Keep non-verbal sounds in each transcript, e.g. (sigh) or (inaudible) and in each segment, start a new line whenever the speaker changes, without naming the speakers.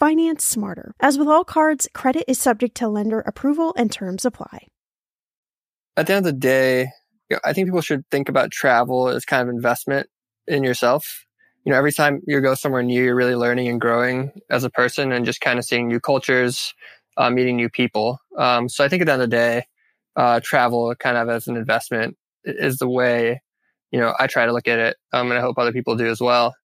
Finance smarter. As with all cards, credit is subject to lender approval and terms apply.
At the end of the day, I think people should think about travel as kind of investment in yourself. You know, every time you go somewhere new, you're really learning and growing as a person and just kind of seeing new cultures, uh, meeting new people. Um, so I think at the end of the day, uh, travel kind of as an investment is the way, you know, I try to look at it. Um, and I hope other people do as well.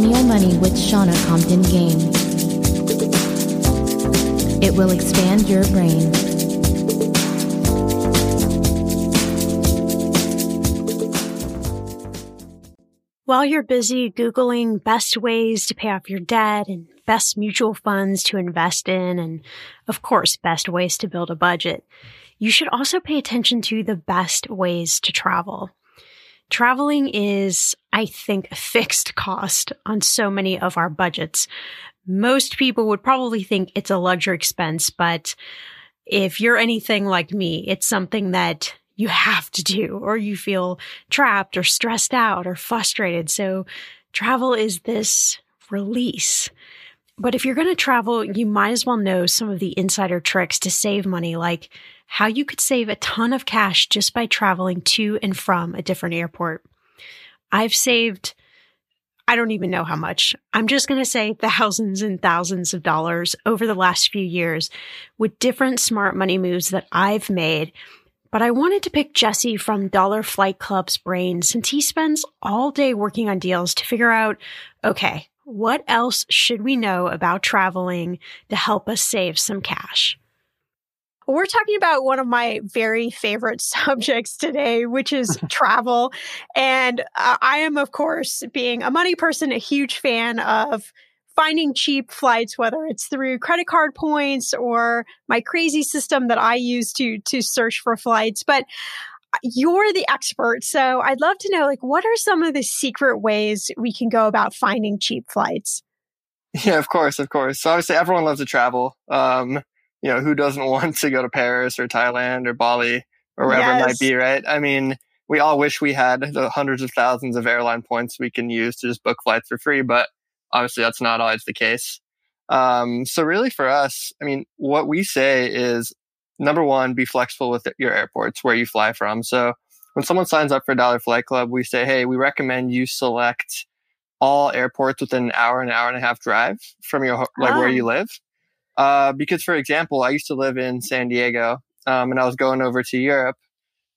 Millennial Money with Shannah Compton Game. It will expand your brain.
While you're busy Googling best ways to pay off your debt and best mutual funds to invest in, and of course, best ways to build a budget, you should also pay attention to the best ways to travel. Traveling is, I think, a fixed cost on so many of our budgets. Most people would probably think it's a luxury expense, but if you're anything like me, it's something that you have to do or you feel trapped or stressed out or frustrated. So travel is this release. But if you're going to travel, you might as well know some of the insider tricks to save money, like how you could save a ton of cash just by traveling to and from a different airport. I've saved, I don't even know how much. I'm just going to say (laughs) thousands and thousands of dollars over the last few years with different smart money moves that I've made. But I wanted to pick Jesse from Dollar Flight Club's brain since he spends all day working on deals to figure out, okay, what else should we know about traveling to help us save some cash? We're talking about one of my very favorite (laughs) subjects today, which is (laughs) travel. And uh, I am, of course, being a money person, a huge fan of finding cheap flights, whether it's through credit card points or my crazy system that I use to to search for flights. But uh, you're the expert, so I'd love to know, like, what are some of the secret ways we can go about finding cheap flights?
Yeah, of course, of course. So obviously, everyone loves to travel. Um, you know, who doesn't (laughs) want to go to Paris or Thailand or Bali or wherever
yes.
it might be, right? I mean, we all wish we had the hundreds of thousands of airline points we can use to just book flights for free, but obviously that's not always the case. Um, so really for us, I mean, what we say is number one, be flexible with your airports where you fly from. So when someone signs up for Dollar Flight Club, we say, Hey, we recommend you select all airports within an hour, an hour and a half drive from your, like where you ah. live. Uh, because for example, I used to live in San Diego, um, and I was going over to Europe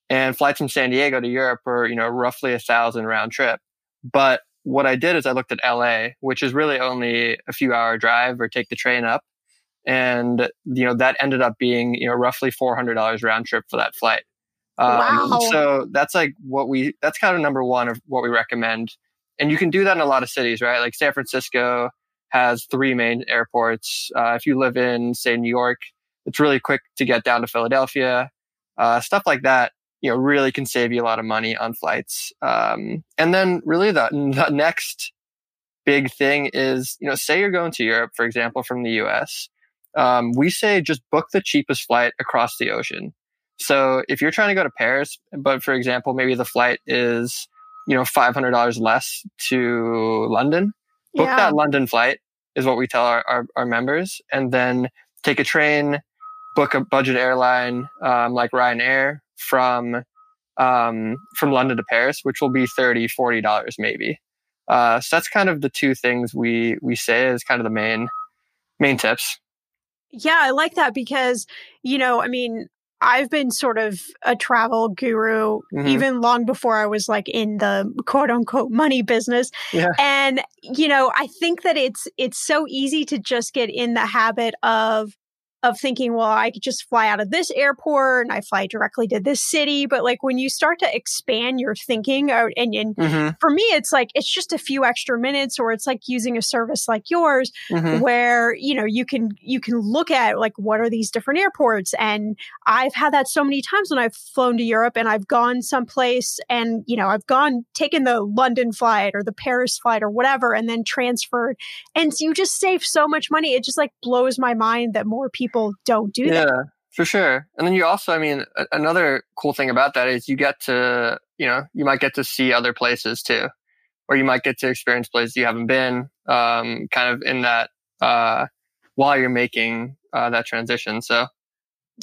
and flights from San Diego to Europe were, you know, roughly a thousand round trip. But what I did is I looked at LA, which is really only a few hour drive or take the train up. And, you know, that ended up being, you know, roughly $400 round trip for that flight. Um, wow. So that's like what we, that's kind of number one of what we recommend. And you can do that in a lot of cities, right? Like San Francisco has three main airports. Uh, if you live in, say, New York, it's really quick to get down to Philadelphia. Uh, stuff like that you know, really can save you a lot of money on flights. Um, and then really the, (laughs) the next big thing is, you know, say you're going to Europe, for example, from the US. Um, we say just book the cheapest flight across the ocean. So if you're trying to go to Paris, but for example, maybe the flight is, you know, $500 less to London, book yeah. that London flight is what we tell our, our, our, members. And then take a train, book a budget airline, um, like Ryanair from um, from London to Paris, which will be 30 40 dollars maybe. Uh, so that's kind of the two things we we say is kind of the main main tips.
Yeah, I like that because you know, I mean, I've been sort of a travel guru mm-hmm. even long before I was like in the quote unquote money business. Yeah. And you know, I think that it's it's so easy to just get in the habit of of thinking, well, I could just fly out of this airport and I fly directly to this city. But like when you start to expand your thinking out and, and mm-hmm. for me, it's like, it's just a few extra minutes or it's like using a service like yours mm-hmm. where, you know, you can, you can look at like, what are these different airports? And I've had that so many times when I've flown to Europe and I've gone someplace and, you know, I've gone, taken the London flight or the Paris flight or whatever, and then transferred. And so you just save so much money. It just like blows my mind that more people people don't do yeah, that.
for sure. And then you also, I mean, a- another cool thing about that is you get to, you know, you might get to see other places too, or you might get to experience places you haven't been, um, kind of in that, uh, while you're making uh, that transition. So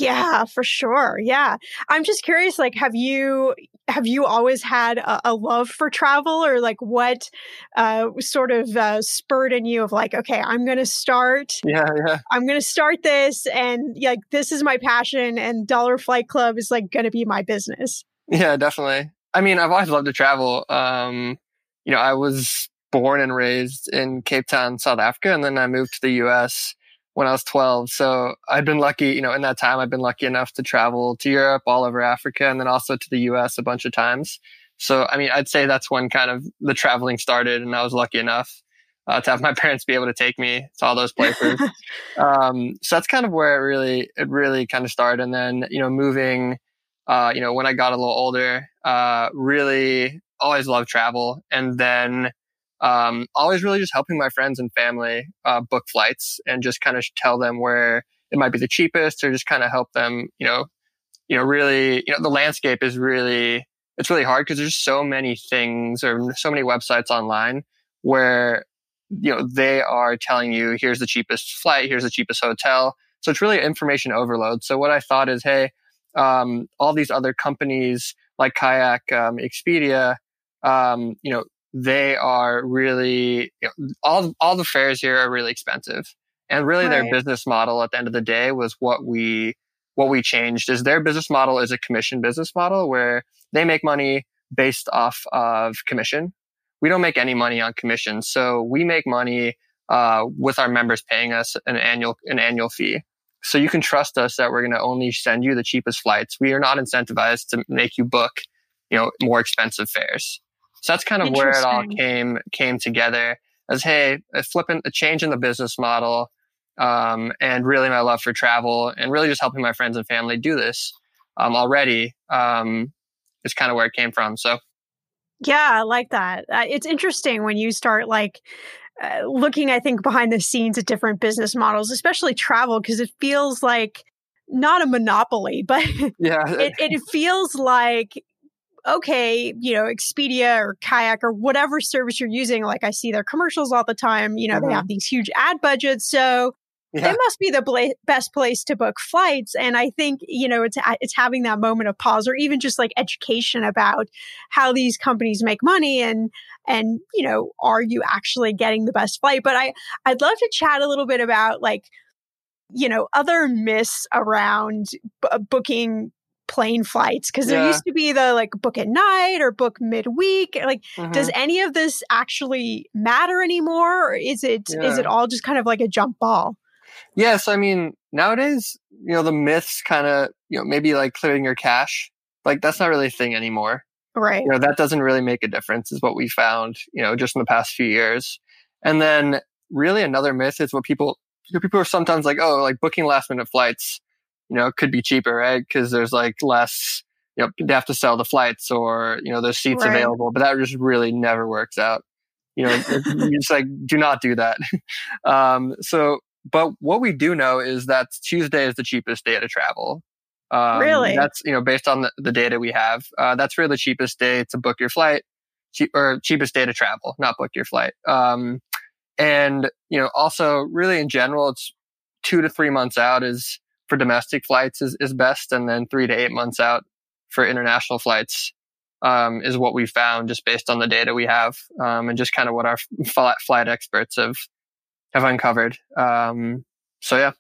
yeah, for sure. Yeah. I'm just curious like have you have you always had a, a love for travel or like what uh sort of uh spurred in you of like okay, I'm going to start
Yeah, yeah.
I'm going to start this and like this is my passion and Dollar Flight Club is like going to be my business.
Yeah, definitely. I mean, I've always loved to travel. Um you know, I was born and raised in Cape Town, South Africa and then I moved to the US when I was 12. So I've been lucky, you know, in that time, I've been lucky enough to travel to Europe, all over Africa, and then also to the US a bunch of times. So, I mean, I'd say that's when kind of the traveling started, and I was lucky enough uh, to have my (laughs) parents be able to take me to all those places. (laughs) um, so that's kind of where it really, it really kind of started. And then, you know, moving, uh, you know, when I got a little older, uh, really always loved travel. And then, um, always really just helping my friends and family uh, book flights and just kind of tell them where it might be the cheapest or just kind of help them, you know, you know, really, you know, the landscape is really, it's really hard because there's so many things or so many websites online where, you know, they are telling you, here's the cheapest flight, here's the cheapest hotel. So it's really information overload. So what I thought is, hey, um, all these other companies like Kayak, um, Expedia, um, you know, they are really you know, all all the fares here are really expensive. And really right. their business model at the end of the day was what we what we changed is their business model is a commission business model where they make money based off of commission. We don't make any money on commission. So we make money uh, with our members paying us an annual an annual fee. So you can trust us that we're going to only send you the cheapest flights. We are not incentivized to make you book you know more expensive fares so that's kind of where it all came came together as hey, a flipping a change in the business model, um, and really my love for travel and really just helping my friends and family do this um, already um, is kind of where it came from. So
yeah, I like that. Uh, it's interesting when you start like uh, looking, I think, behind the scenes at different business models, especially travel, because it feels like not a monopoly, (laughs) but
yeah,
it, it feels like okay, you know, Expedia or Kayak or whatever service you're using, like I see their commercials all the time, you know, mm-hmm. they have these huge ad budgets. So yeah. it must be the bla- best place to book flights. And I think, you know, it's, it's having that moment of pause or even just like education about how these companies make money and, and, you know, are you actually getting the best flight? But I, I'd love to chat a little bit about like, you know, other myths around b- booking plane flights because yeah. there used to be the like book at night or book midweek like mm-hmm. does any of this actually matter anymore or is it yeah. is it all just kind of like a jump ball
yes i mean nowadays you know the myths kind of you know maybe like clearing your cache like that's not really a thing anymore
right
you know that doesn't really make a difference is what we found you know just in the past few years and then really another myth is what people people are sometimes like oh like booking last minute flights you know, it could be cheaper, right? Because there's like less, you know, they have to sell the flights or, you know, there's seats right. available, but that just really never works out. You know, (laughs) just like, do not do that. (laughs) um, so, but what we do know is that Tuesday is the cheapest day to travel.
Um, really?
That's, you know, based on the, the data we have, uh, that's really the cheapest day to book your flight cheap, or cheapest day to travel, not book your flight. Um, and, you know, also really in general, it's two to three months out is, for domestic flights is, is best. And then three to eight months out for international flights um, is what we found just based on the data we have um, and just kind of what our flight experts have have uncovered. Um, so yeah.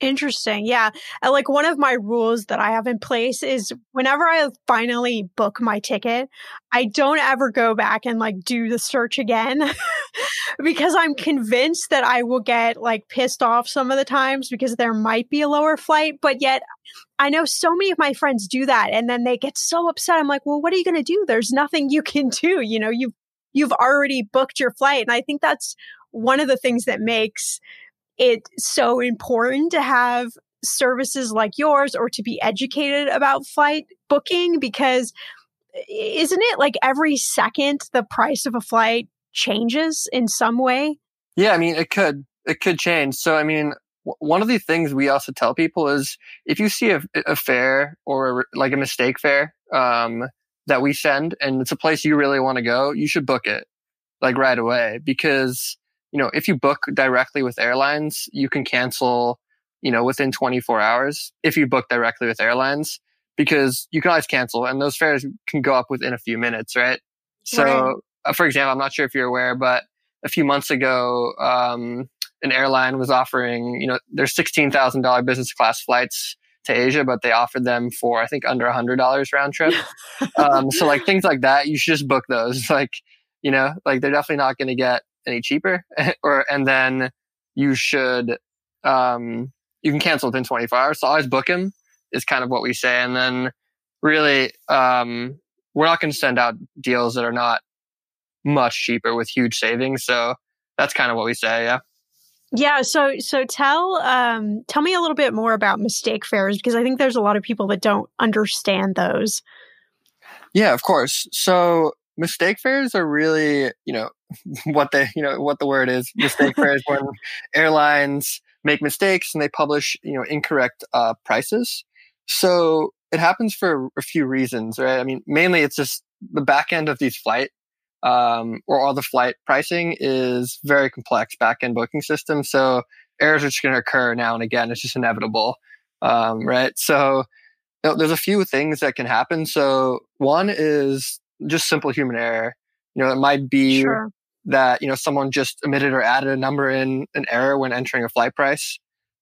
Interesting. Yeah. Like one of my rules that I have in place is whenever I finally book my ticket, I don't ever go back and like do the search again (laughs) because I'm convinced that I will get like pissed off some of the times because there might be a lower flight. But yet I know so many of my friends do that and then they get so upset. I'm like, well, what are you going to do? There's nothing you can do. You know, you've, you've already booked your flight. And I think that's one of the things that makes it's so important to have services like yours or to be educated about flight booking because isn't it like every second the price of a flight changes in some way?
Yeah, I mean, it could. It could change. So, I mean, one of the things we also tell people is if you see a, a fare or like a mistake fare um, that we send and it's a place you really want to go, you should book it like right away because you know, if you book directly with airlines, you can cancel, you know, within 24 hours if you book directly with airlines because you can always cancel and those fares can go up within a few minutes, right? So, right. Uh, for example, I'm not sure if you're aware, but a few months ago, um, an airline was offering, you know, there's $16,000 business class flights to Asia, but they offered them for, I think, under $100 round trip. (laughs) um, so, like, things like that, you should just book those. (laughs) Like, you know, like they're definitely not going to get any cheaper? (laughs) Or and then you should um you can cancel within 24 hours. So always book him is kind of what we say. And then really um we're not going to send out deals that are not much cheaper with huge savings. So that's kind of what we say yeah.
Yeah so so tell um tell me a little bit more about mistake fares because i think there's a lot of people that don't understand those.
Yeah of course. So mistake fares are really you know (laughs) what the you know what the word is. Mistake (laughs) fares when airlines make mistakes and they publish you know incorrect uh, prices. So it happens for a few reasons right? I mean mainly it's just the back end of these flight um, or all the flight pricing is very complex back end booking system. So errors are just going to occur now and again. It's just inevitable um, right? So you know, there's a few things that can happen. So one is just simple human error. You know it might be sure. that you know someone just omitted or added a number in an error when entering a flight price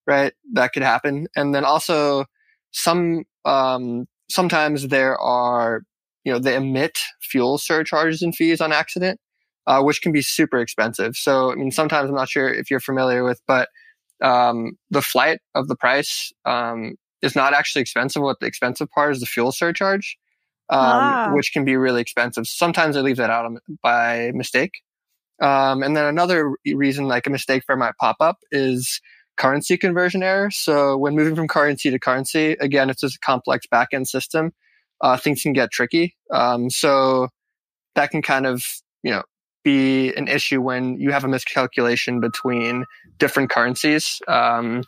right? That could happen. And then also some um, sometimes there are you know they emit fuel surcharges and fees on accident uh, which can be super expensive. So i mean sometimes i'm not sure if you're familiar with but um, the flight of the price um, is not actually expensive. What the expensive part is the fuel surcharge um, ah. which can be really expensive sometimes i leave that out by mistake um, and then another reason, like a mistake fare might pop up, is currency conversion error. So when moving from currency to currency, again, it's just a complex backend system. Uh, things can get tricky. Um, so that can kind of, you know, be an issue when you have a miscalculation between different currencies. Um,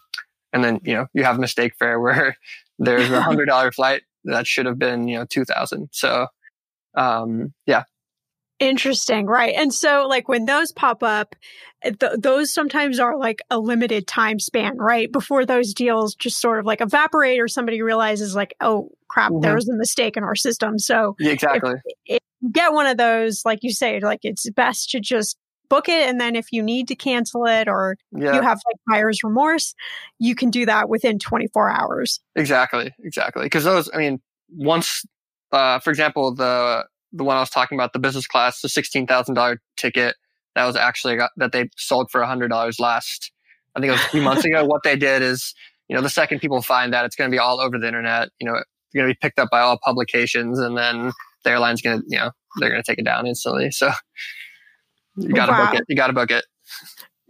And then, you know, you have a mistake fare where (laughs) there's a (laughs) hundred dollar flight that should have been, you know, 2000. So, um, yeah.
Interesting. Right. And so like when those pop up, th- those sometimes are like a limited time span, right? Before those deals just sort of like evaporate or somebody realizes like, oh crap, mm-hmm. there was a mistake in our system. So
yeah, exactly.
If, if get one of those, like you say, like it's best to just book it. And then if you need to cancel it or yeah. you have like buyer's remorse, you can do that within 24 hours.
Exactly. Exactly. Cause those, I mean, once, uh, for example, the, the one I was talking about, the business class, the $16,000 ticket that was actually got, that they sold for $100 last, I think it was a few months ago. (laughs) What they did is, you know, the second people find that it's going to be all over the internet, you know, it's going to be picked up by all publications and then the airline's going to, you know, they're going to take it down instantly. So you got to wow. book it. You got to book it.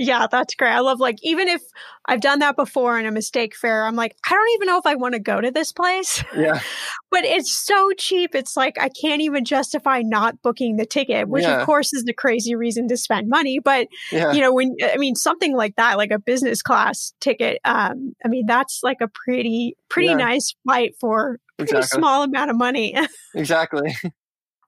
Yeah, that's great. I love like even if I've done that before in a mistake fare, I'm like, I don't even know if I want to go to this place. (laughs)
Yeah.
but it's so cheap. It's like I can't even justify not booking the ticket, which yeah. of course is the crazy reason to spend money. But yeah. you know, when I mean something like that, like a business class ticket, um, I mean that's like a pretty pretty yeah. nice flight for exactly. a small amount of money. (laughs)
exactly. (laughs)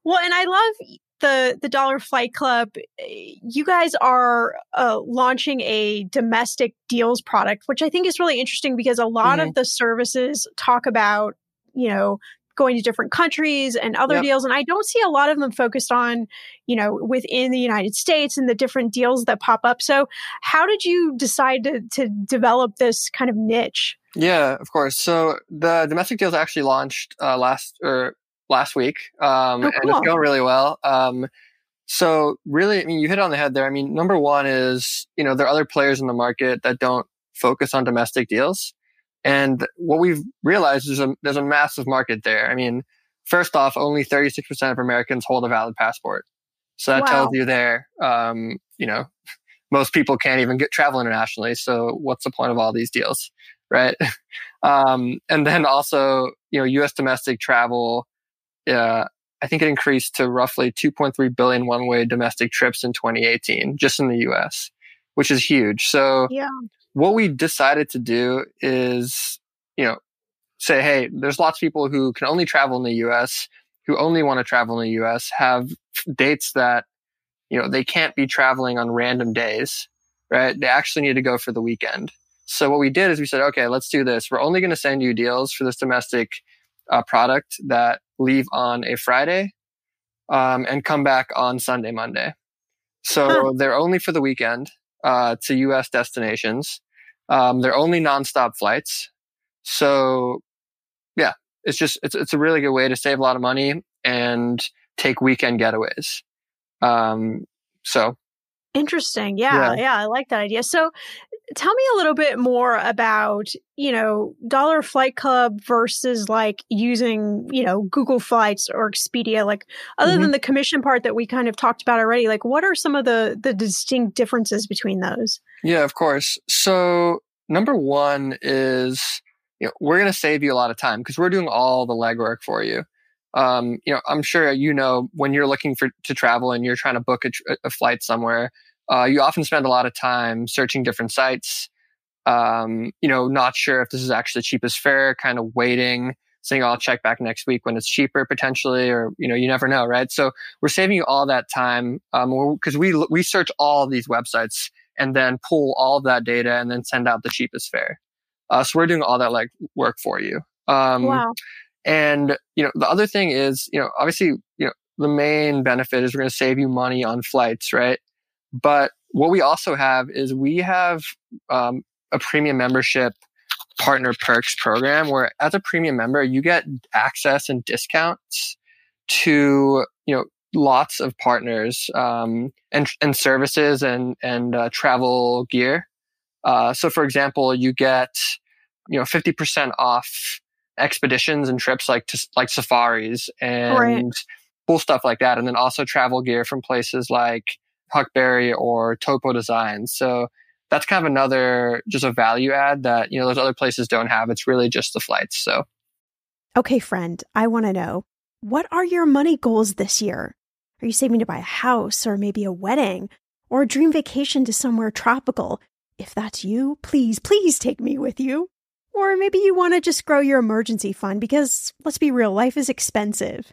Well, and I love the the Dollar Flight Club, you guys are uh, launching a domestic deals product, which I think is really interesting because a lot mm-hmm. of the services talk about you know going to different countries and other yep. deals and i don't see a lot of them focused on you know within the united states and the different deals that pop up so how did you decide to, to develop this kind of niche
yeah of course so the domestic deals actually launched uh, last or last week, um, oh, cool. and it's going really well. Um, so really, I mean, you hit on the head there. I mean, number one is you know there are other players in the market that don't focus on domestic deals, and what we've realized is a, there's a massive market there. I mean, first off, only 36% of Americans hold a valid passport, so that wow. tells you there. Um, you know, (laughs) most people can't even get travel internationally. So what's the point of all these deals, right? (laughs) um, and then also, you know, U.S. domestic travel uh, I think it increased to roughly 2.3 billion one way domestic trips in 2018, just in the US, which is huge. So,
yeah.
what we decided to do is, you know, say, hey, there's lots of people who can only travel in the US, who only want to travel in the US, have dates that, you know, they can't be traveling on random days, right? They actually need to go for the weekend. So, what we did is we said, okay, let's do this. We're only going to send you deals for this domestic uh, product that leave on a Friday um, and come back on Sunday, Monday. So huh. they're only for the weekend uh, to U.S. destinations. Um, they're only nonstop flights. So yeah, it's just it's it's a really good way to save a lot of money and take weekend getaways. Um, so
interesting. Yeah, yeah, yeah, I like that idea. So tell me a little bit more about, you know, Dollar Flight Club versus like using, you know, Google Flights or Expedia. Like, other mm-hmm. than the commission part that we kind of talked about already, like, what are some of the the distinct differences between those?
Yeah, of course. So, number one is, you know, we're going to save you a lot of time because we're doing all the legwork for you. Um, you know, I'm sure you know when you're looking for to travel and you're trying to book a, a flight somewhere uh, you often spend a lot of time searching different sites. Um, you know, not sure if this is actually the cheapest fare, kind of waiting, saying, I'll check back next week when it's cheaper potentially, or, you know, you never know, right? So we're saving you all that time. Um, cause we, we search all these websites and then pull all of that data and then send out the cheapest fare. Uh, so we're doing all that like work for you. Um,
wow.
and, you know, the other thing is, you know, obviously, you know, the main benefit is we're going to save you money on flights, right? But what we also have is we have um, a premium membership partner perks program where as a premium member, you get access and discounts to, you know, lots of partners um, and, and services and, and uh, travel gear. Uh, so for example, you get, you know, 50% off expeditions and trips like to, like safaris and right. cool stuff like that. And then also travel gear from places like Huckberry or Topo Designs. So that's kind of another just a value add that you know those other places don't have. It's really just the flights. So,
okay, friend, I want to know what are your money goals this year? Are you saving to buy a house or maybe a wedding or a dream vacation to somewhere tropical? If that's you, please, please take me with you. Or maybe you want to just grow your emergency fund because let's be real, life is expensive.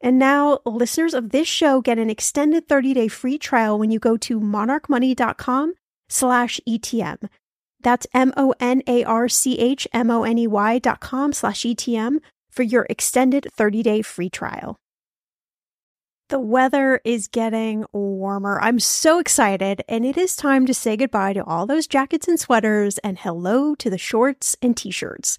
And now listeners of this show get an extended 30-day free trial when you go to monarchmoney.com slash ETM. That's M-O-N-A-R-C-H-M-O-N-E-Y dot com slash ETM for your extended 30-day free trial. The weather is getting warmer. I'm so excited, and it is time to say goodbye to all those jackets and sweaters and hello to the shorts and t-shirts.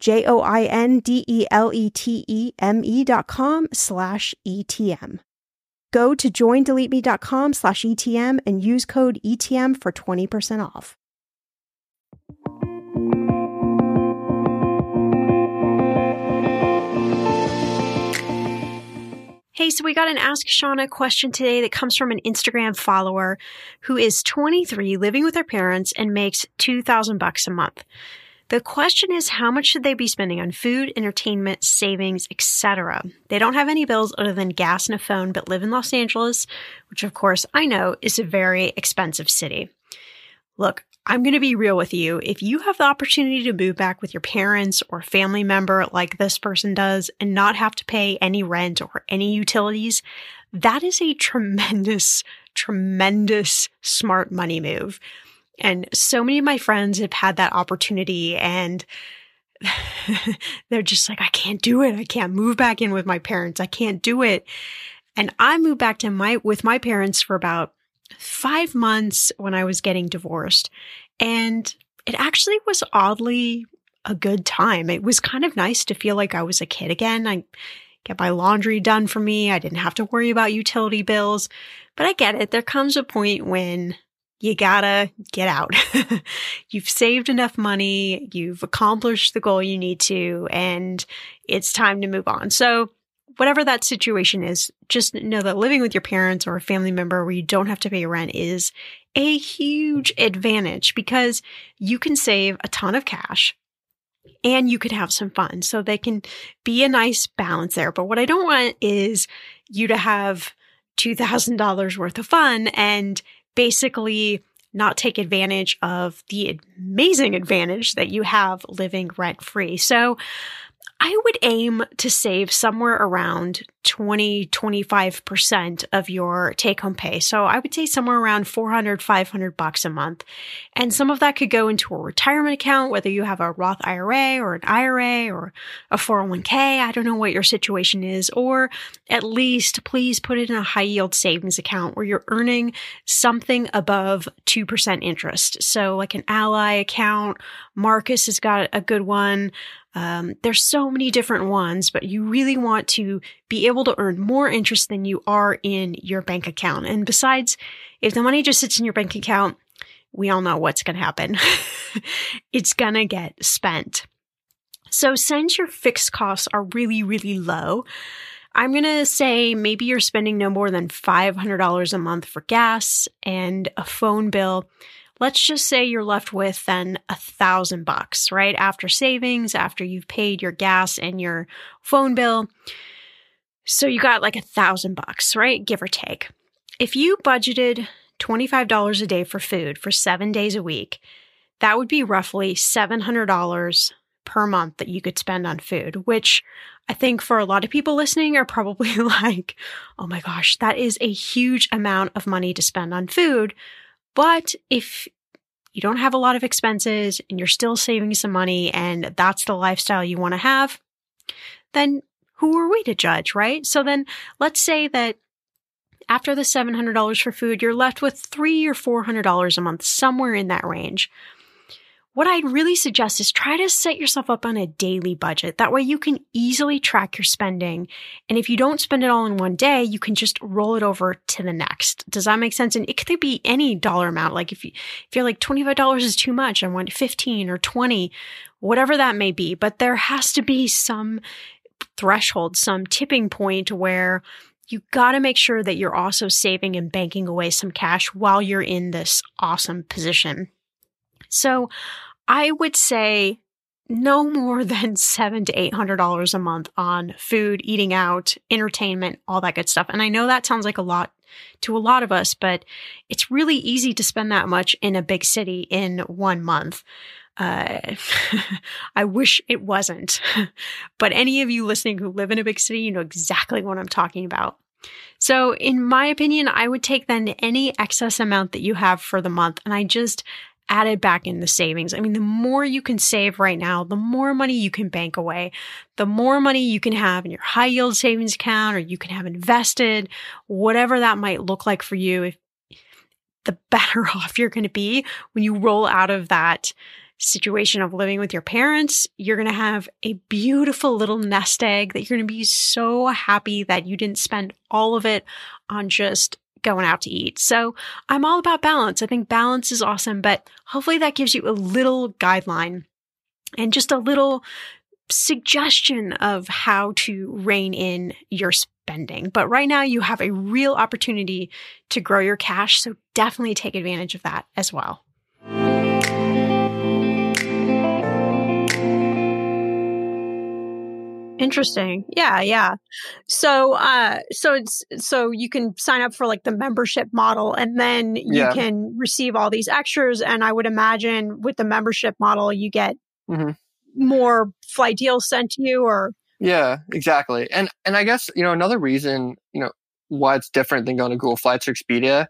J O I N D E L E T E M E dot com slash ETM. Go to joindeleteme.com slash ETM and use code ETM for 20% off.
Hey, so we got an Ask Shannah question today that comes from an Instagram follower who is 23, living with her parents, and makes 2000 bucks a month. The question is how much should they be spending on food, entertainment, savings, etc. They don't have any bills other than gas and a phone, but live in Los Angeles, which of course I know is a very expensive city. Look, I'm going to be real with you. If you have the opportunity to move back with your parents or family member like this person does and not have to pay any rent or any utilities, that is a tremendous, tremendous smart money move. And so many of my friends have had that opportunity and (laughs) they're just like, I can't do it. I can't move back in with my parents. I can't do it. And I moved back to my, with my parents for about five months when I was getting divorced. And it actually was oddly a good time. It was kind of nice to feel like I was a kid again. I get my laundry done for me. I didn't have to worry about utility bills. But I get it. There comes a point when you gotta get out. (laughs) you've saved enough money. You've accomplished the goal you need to, and it's time to move on. So whatever that situation is, just know that living with your parents or a family member where you don't have to pay rent is a huge advantage because you can save a ton of cash and you could have some fun. So they can be a nice balance there. But what I don't want is you to have $2,000 worth of fun and basically not take advantage of the amazing advantage that you have living rent free. So I would aim to save somewhere around 20, 25% of your take home pay. So I would say somewhere around 400, 500 bucks a month. And some of that could go into a retirement account, whether you have a Roth IRA or an IRA or a 401k. I don't know what your situation is, or at least please put it in a high yield savings account where you're earning something above 2% interest. So like an Ally account. Marcus has got a good one. Um, there's so many different ones, but you really want to be able to earn more interest than you are in your bank account. And besides, if the money just sits in your bank account, we all know what's going to happen. (laughs) it's going to get spent. So since your fixed costs are really, really low, I'm going to say maybe you're spending no more than $500 a month for gas and a phone bill let's just say you're left with then a thousand bucks, right? After savings, after you've paid your gas and your phone bill. So you got like a thousand bucks, right? Give or take. If you budgeted $25 a day for food for seven days a week, that would be roughly $700 per month that you could spend on food, which I think for a lot of people listening are probably (laughs) like, oh my gosh, that is a huge amount of money to spend on food. But if you don't have a lot of expenses and you're still saving some money and that's the lifestyle you want to have, then who are we to judge, right? So then let's say that after the $700 for food, you're left with three or $400 a month, somewhere in that range what I'd really suggest is try to set yourself up on a daily budget. That way you can easily track your spending. And if you don't spend it all in one day, you can just roll it over to the next. Does that make sense? And it could be any dollar amount. Like if you, if you're like $25 is too much, I want 15 or 20, whatever that may be. But there has to be some threshold, some tipping point where you got to make sure that you're also saving and banking away some cash while you're in this awesome position. So I would say no more (laughs) than seven to eight hundred dollars a month on food, eating out, entertainment, all that good stuff. And I know that sounds like a lot to a lot of us, but it's really easy to spend that much in a big city in one month. Uh, (laughs) I wish it wasn't, (laughs) but any of you listening who live in a big city, you know exactly what I'm talking about. So, in my opinion, I would take then any excess amount that you have for the month and I just added back in the savings. I mean, the more you can save right now, the more money you can bank away, the more money you can have in your high yield savings account or you can have invested, whatever that might look like for you. If the (laughs) better off you're going to be when you roll out of that situation of living with your parents, you're going to have a beautiful little nest egg that you're going to be so happy that you didn't spend all of it on just going out to eat. So I'm all about balance. I think balance is awesome, but hopefully that gives you a little guideline and just a little suggestion of how to rein in your spending. But right now you have a real opportunity to grow your cash. So definitely take advantage of that as well. Interesting. Yeah, yeah. So uh so it's so you can sign up for like the membership model and then you
Yeah.
can receive all these extras and I would imagine with the membership model you get
Mhm.
more flight deals sent to you or
Yeah, exactly. And and I guess, you know, another reason, you know, why it's different than going to Google Flights or Expedia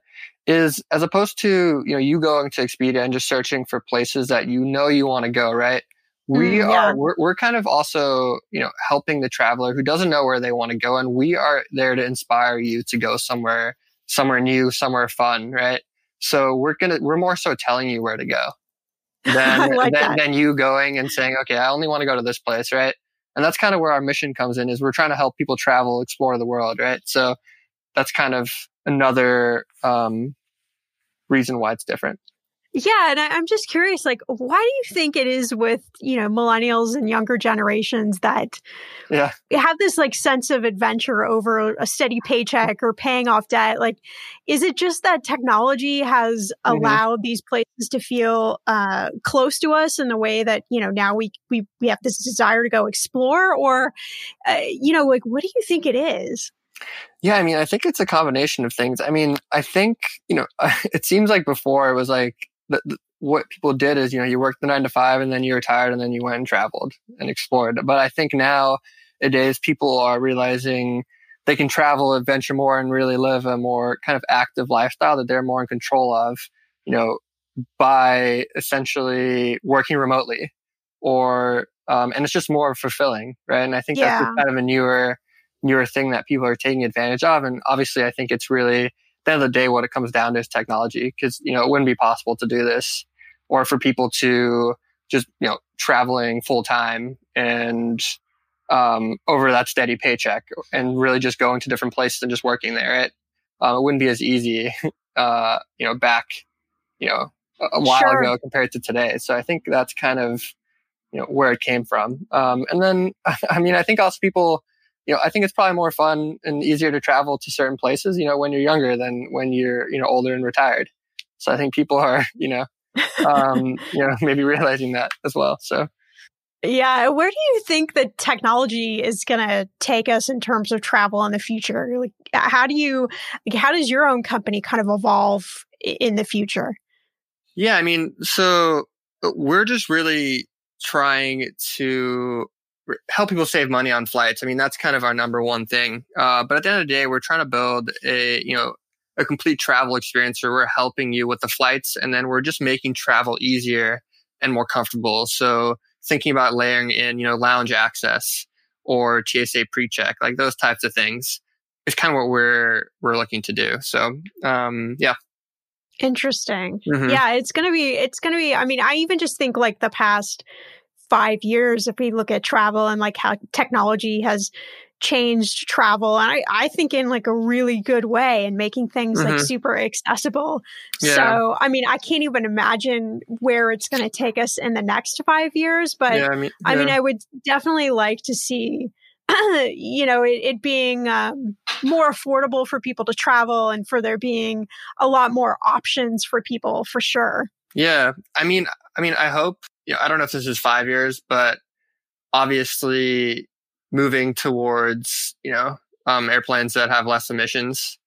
is as opposed to, you know, you going to Expedia and just searching for places that you know you want to go, right? We
Mm,
are we're, we're kind of also, you know, helping the traveler who doesn't know where they want to go and we are there to inspire you to go somewhere somewhere new, somewhere fun, right? So we're going to we're more so telling you where to go (laughs) than,
like
than, than you going and saying, okay, I only want to go to this place, right? And that's kind of where our mission comes in is we're trying to help people travel, explore the world, right? So that's kind of another um, reason why it's different.
Yeah, and I, I'm just curious, like, why do you think it is with you know millennials and younger generations that
Yeah.
have this like sense of adventure over a steady paycheck or paying off debt? Like, is it just that technology has
Mhm.
allowed these places to feel uh, close to us in the way that you know now we we we have this desire to go explore, or uh, you know, like, what do you think it is?
Yeah, I mean, I think it's a combination of things. I mean, I think, you know, (laughs) it seems like before it was like the, the, what people did is, you know, you worked the nine to five and then you retired and then you went and traveled and explored. But I think now nowadays people are realizing they can travel, adventure more and really live a more kind of active lifestyle that they're more in control of, you know, by essentially working remotely or, um, and it's just more fulfilling, right? And I think that's
Yeah.
just kind of a newer, newer thing that people are taking advantage of. And obviously, I think it's really, the end of the day, what it comes down to is technology because, you know, it wouldn't be possible to do this or for people to just, you know, traveling full time and, um, over that steady paycheck and really just going to different places and just working there. Right? Uh, it wouldn't be as easy, (laughs) uh, you know, back, you know, a, a while
Sure.
ago compared to today. So I think that's kind of, you know, where it came from. Um, and then, (laughs) I mean, I think also people, you know, I think it's probably more fun and easier to travel to certain places, you know, when you're younger than when you're, you know, older and retired. So I think people are, (laughs) you know, um, (laughs) you know, maybe realizing that as well. So
Yeah, where do you think that technology is going to take us in terms of travel in the future? Like, how do you, like, how does your own company kind of evolve in the future?
Yeah, I mean, so uh, we're just really trying to help people save money on flights. I mean, that's kind of our number one thing. Uh, but at the end of the day, we're trying to build a, you know, a complete travel experience where we're helping you with the flights and then we're just making travel easier and more comfortable. So thinking about layering in, you know, lounge access or TSA pre-check, like those types of things is kind of what we're, we're looking to do. So, um, yeah.
Interesting.
Mhm.
Yeah, it's going to be, it's going to be, I mean, I even just think like the past five years, if we look at travel and like how technology has changed travel, and I, I think in like a really good way and making things like
Mhm.
super accessible.
Yeah.
So, I mean, I can't even imagine where it's going to take us in the next five years, but
yeah, I mean,
I mean. I would definitely like to see, (clears throat) you know, it, it being um, more affordable for people to travel and for there being a lot more options for people for sure.
Yeah, I mean, I mean, I hope. You know, I don't know if this is five years, but obviously, moving towards you know um, airplanes that have less emissions,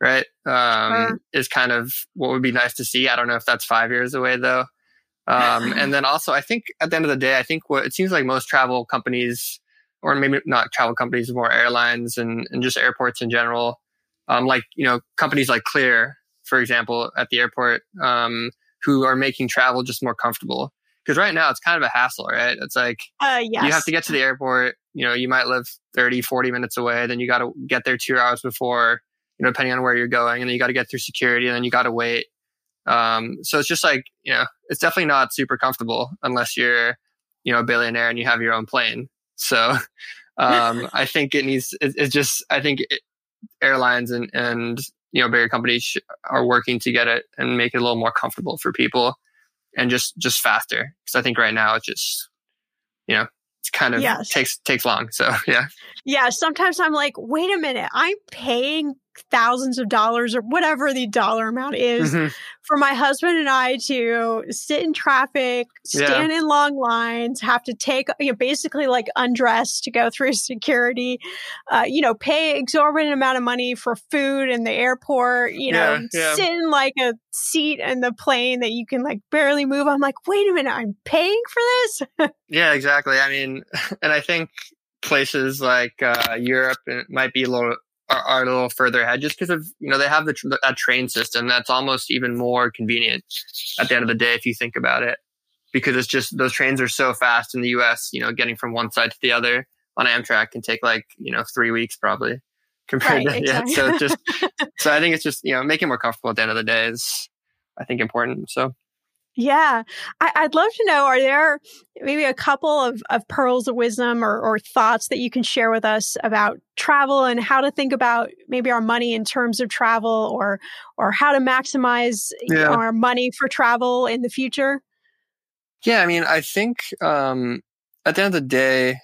right, um,
Sure.
is kind of what would be nice to see. I don't know if that's five years away though. Um, (laughs) and then also, I think at the end of the day, I think what it seems like most travel companies, or maybe not travel companies, more airlines and, and just airports in general, um, like you know companies like Clear, for example, at the airport. Um, who are making travel just more comfortable. Because right now it's kind of a hassle, right? It's like
uh, yes.
you have to get to the airport. You know, you might live 30, 40 minutes away. Then you got to get there two hours before, you know, depending on where you're going. And then you got to get through security and then you got to wait. Um, so it's just like, you know, it's definitely not super comfortable unless you're, you know, a billionaire and you have your own plane. So, (laughs) um, (laughs) I think it needs, it, it's just, I think it, airlines and, and, you know, bigger companies are working to get it and make it a little more comfortable for people and just just faster because I think right now it just you know it's kind of yes. takes takes long. So (laughs) yeah.
Yeah. Sometimes I'm like, wait a minute, I'm paying thousands of dollars or whatever the dollar amount is mm-hmm. for my husband and I to sit in traffic, stand yeah. in long lines, have to take, you know, basically like undress to go (laughs) through security, uh, you know, pay exorbitant amount of money for food in the airport, you know, yeah, yeah. sit in like a seat in the plane that you can like barely move. I'm like, wait a minute, I'm paying for this. (laughs)
yeah, exactly. I mean, (laughs) and I think places like uh, Europe might be a little are, are a little further ahead just because of you know they have the that train system that's almost even more convenient at the end of the day if you think about it because it's just those trains are so fast in the US you know getting from one side to the other on Amtrak can take like you know three weeks probably compared right, to (laughs) exactly. yeah so just (laughs) so I think it's just you know making more comfortable at the end of the day is I think important so
yeah. I, would love to know are there maybe a couple of, of pearls of wisdom or, or thoughts that you can share with us about travel and how to think about maybe our money in terms of travel or or how to maximize yeah. our money for travel in the future?
Yeah, I mean, I think um, at the end of the day,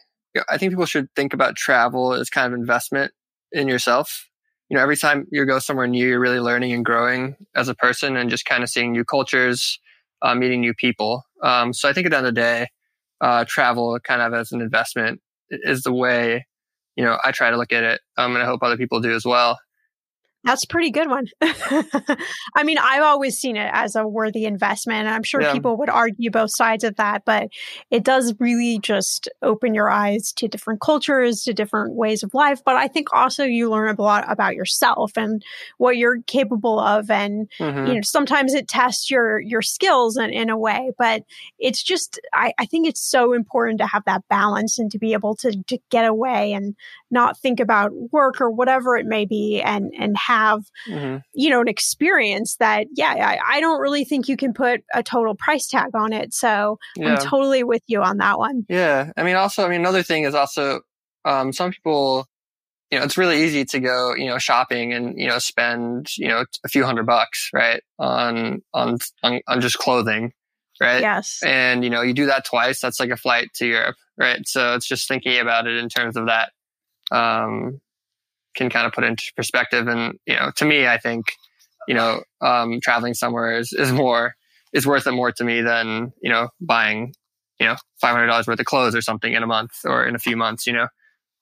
I think people should think about travel as kind of investment in yourself. You know, every time you go somewhere new, you're really learning and growing as a person and just kind of seeing new cultures, uh, meeting new people. Um, so I think at the end of the day, uh, travel kind of as an investment is the way, you know, I try to look at it. Um, and I hope other people do as well.
That's a pretty good one. (laughs) I mean, I've always seen it as a worthy investment. And I'm sure yeah. people would argue both sides of that, but it does really just open your eyes to different cultures, to different ways of life. But I think also you learn a lot about yourself and what you're capable of. And, mm-hmm. you know, sometimes it tests your, your skills in, in a way, but it's just, I, I think it's so important to have that balance and to be able to, to get away and not think about work or whatever it may be and, and have, mm-hmm. you know, an experience that, yeah, I, I, don't really think you can put a total price tag on it. So yeah. I'm totally with you on that one.
Yeah. I mean, also, I mean, another thing is also, um, some people, you know, it's really easy to go, you know, shopping and, you know, spend, you know, a few hundred bucks, right? On, on, on, on just clothing. Right.
Yes.
And, you know, you do that twice. That's like a flight to Europe. Right. So it's just thinking about it in terms of that. Um, can kind of put into perspective. And, you know, to me, I think, you know, um, traveling somewhere is, is more, is worth it more to me than, you know, buying, you know, $500 worth of clothes or something in a month or in a few months, you know?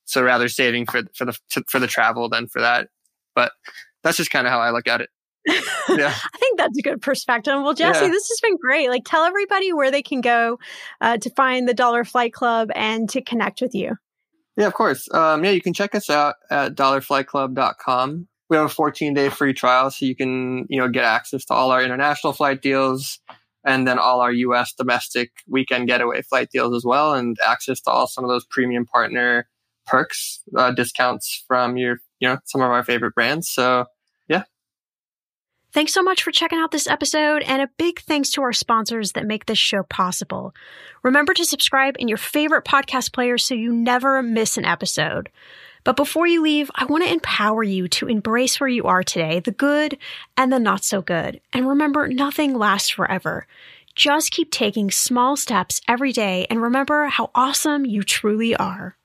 So rather saving for, for the, for the travel than for that. But that's just kind of how I look at it. (laughs)
yeah. I think that's a good perspective. Well, Jesse, yeah. this has been great. Like, tell everybody where they can go uh, to find the Dollar Flight Club and to connect with you.
Yeah, of course. Um, yeah, you can check us out at dollarflightclub.com. We have a 14 day free trial, so you can, you know, get access to all our international flight deals and then all our US domestic weekend getaway flight deals as well, and access to all some of those premium partner perks, uh, discounts from your, you know, some of our favorite brands. So
Thanks so much for checking out this episode, and a big thanks to our sponsors that make this show possible. Remember to subscribe in your favorite podcast player so you never miss an episode. But before you leave, I want to empower you to embrace where you are today, the good and the not so good. And remember, nothing lasts forever. Just keep taking small steps every day and remember how awesome you truly are.